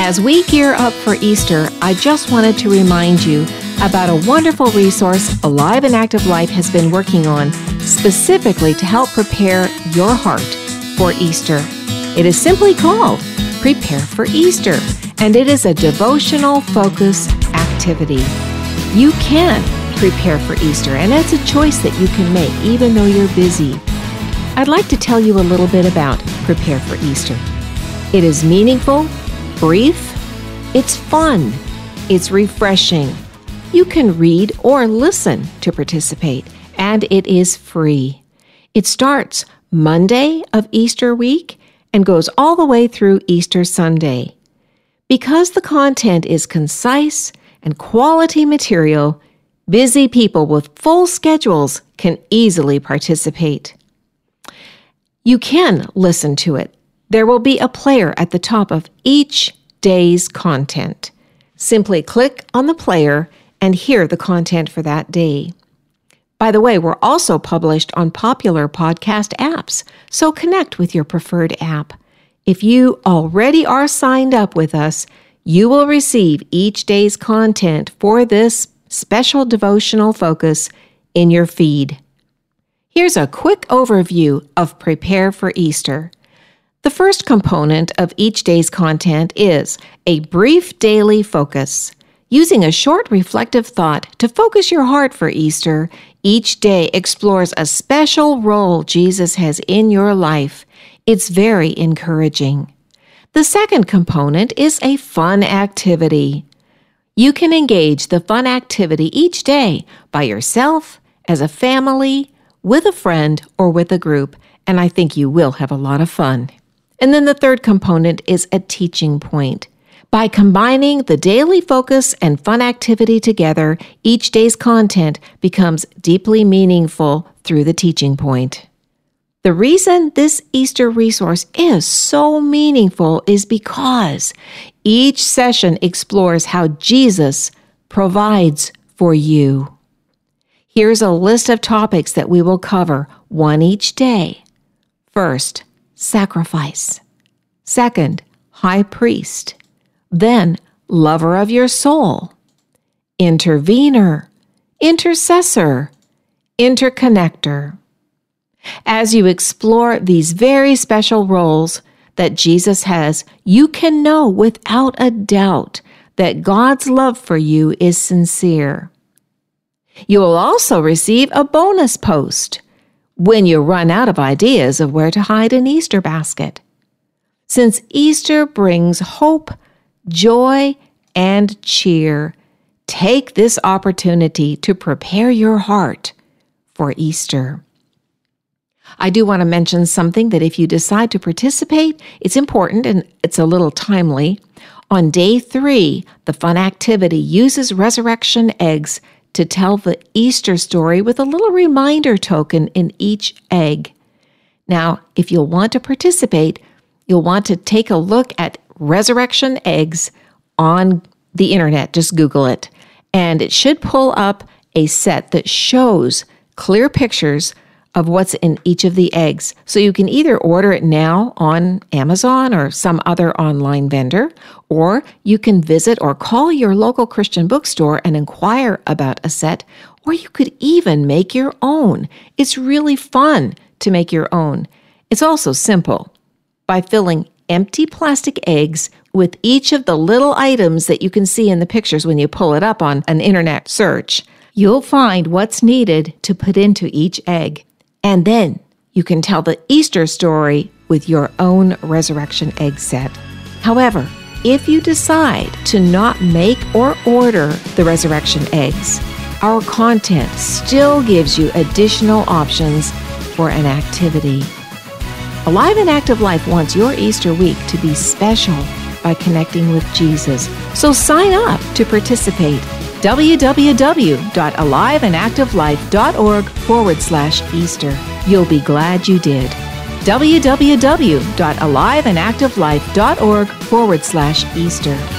As we gear up for Easter, I just wanted to remind you about a wonderful resource Alive and Active Life has been working on specifically to help prepare your heart for Easter. It is simply called Prepare for Easter, and it is a devotional focus activity. You can prepare for Easter, and it's a choice that you can make even though you're busy. I'd like to tell you a little bit about Prepare for Easter. It is meaningful, brief, it's fun, it's refreshing. You can read or listen to participate, and it is free. It starts Monday of Easter week and goes all the way through Easter Sunday. Because the content is concise and quality material, busy people with full schedules can easily participate. You can listen to it. There will be a player at the top of each day's content. Simply click on the player and hear the content for that day. By the way, we're also published on popular podcast apps, so connect with your preferred app. If you already are signed up with us, you will receive each day's content for this special devotional focus in your feed. Here's a quick overview of Prepare for Easter. The first component of each day's content is a brief daily focus. Using a short reflective thought to focus your heart for Easter, each day explores a special role Jesus has in your life. It's very encouraging. The second component is a fun activity. You can engage the fun activity each day by yourself, as a family, with a friend, or with a group, and I think you will have a lot of fun. And then the third component is a teaching point. By combining the daily focus and fun activity together, each day's content becomes deeply meaningful through the teaching point. The reason this Easter resource is so meaningful is because each session explores how Jesus provides for you. Here's a list of topics that we will cover, one each day. First, sacrifice. Second, high priest then lover of your soul, intervener, intercessor, interconnector. As you explore these very special roles that Jesus has, you can know without a doubt that God's love for you is sincere. You will also receive a bonus post when you run out of ideas of where to hide an Easter basket. Since Easter brings hope, joy, and cheer. Take this opportunity to prepare your heart for Easter. I do want to mention something that if you decide to participate, it's important and it's a little timely. On day three, the fun activity uses resurrection eggs to tell the Easter story with a little reminder token in each egg. Now, if you'll want to participate, you'll want to take a look at resurrection eggs on the internet. Just Google it. And it should pull up a set that shows clear pictures of what's in each of the eggs. So you can either order it now on Amazon or some other online vendor, or you can visit or call your local Christian bookstore and inquire about a set, or you could even make your own. It's really fun to make your own. It's also simple. By filling empty plastic eggs with each of the little items that you can see in the pictures when you pull it up on an internet search. You'll find what's needed to put into each egg. And then you can tell the Easter story with your own resurrection egg set. However, if you decide to not make or order the resurrection eggs, our content still gives you additional options for an activity. Alive and Active Life wants your Easter week to be special by connecting with Jesus. So sign up to participate. www.aliveandactivelife.org forward slash Easter. You'll be glad you did. www.aliveandactivelife.org forward slash Easter.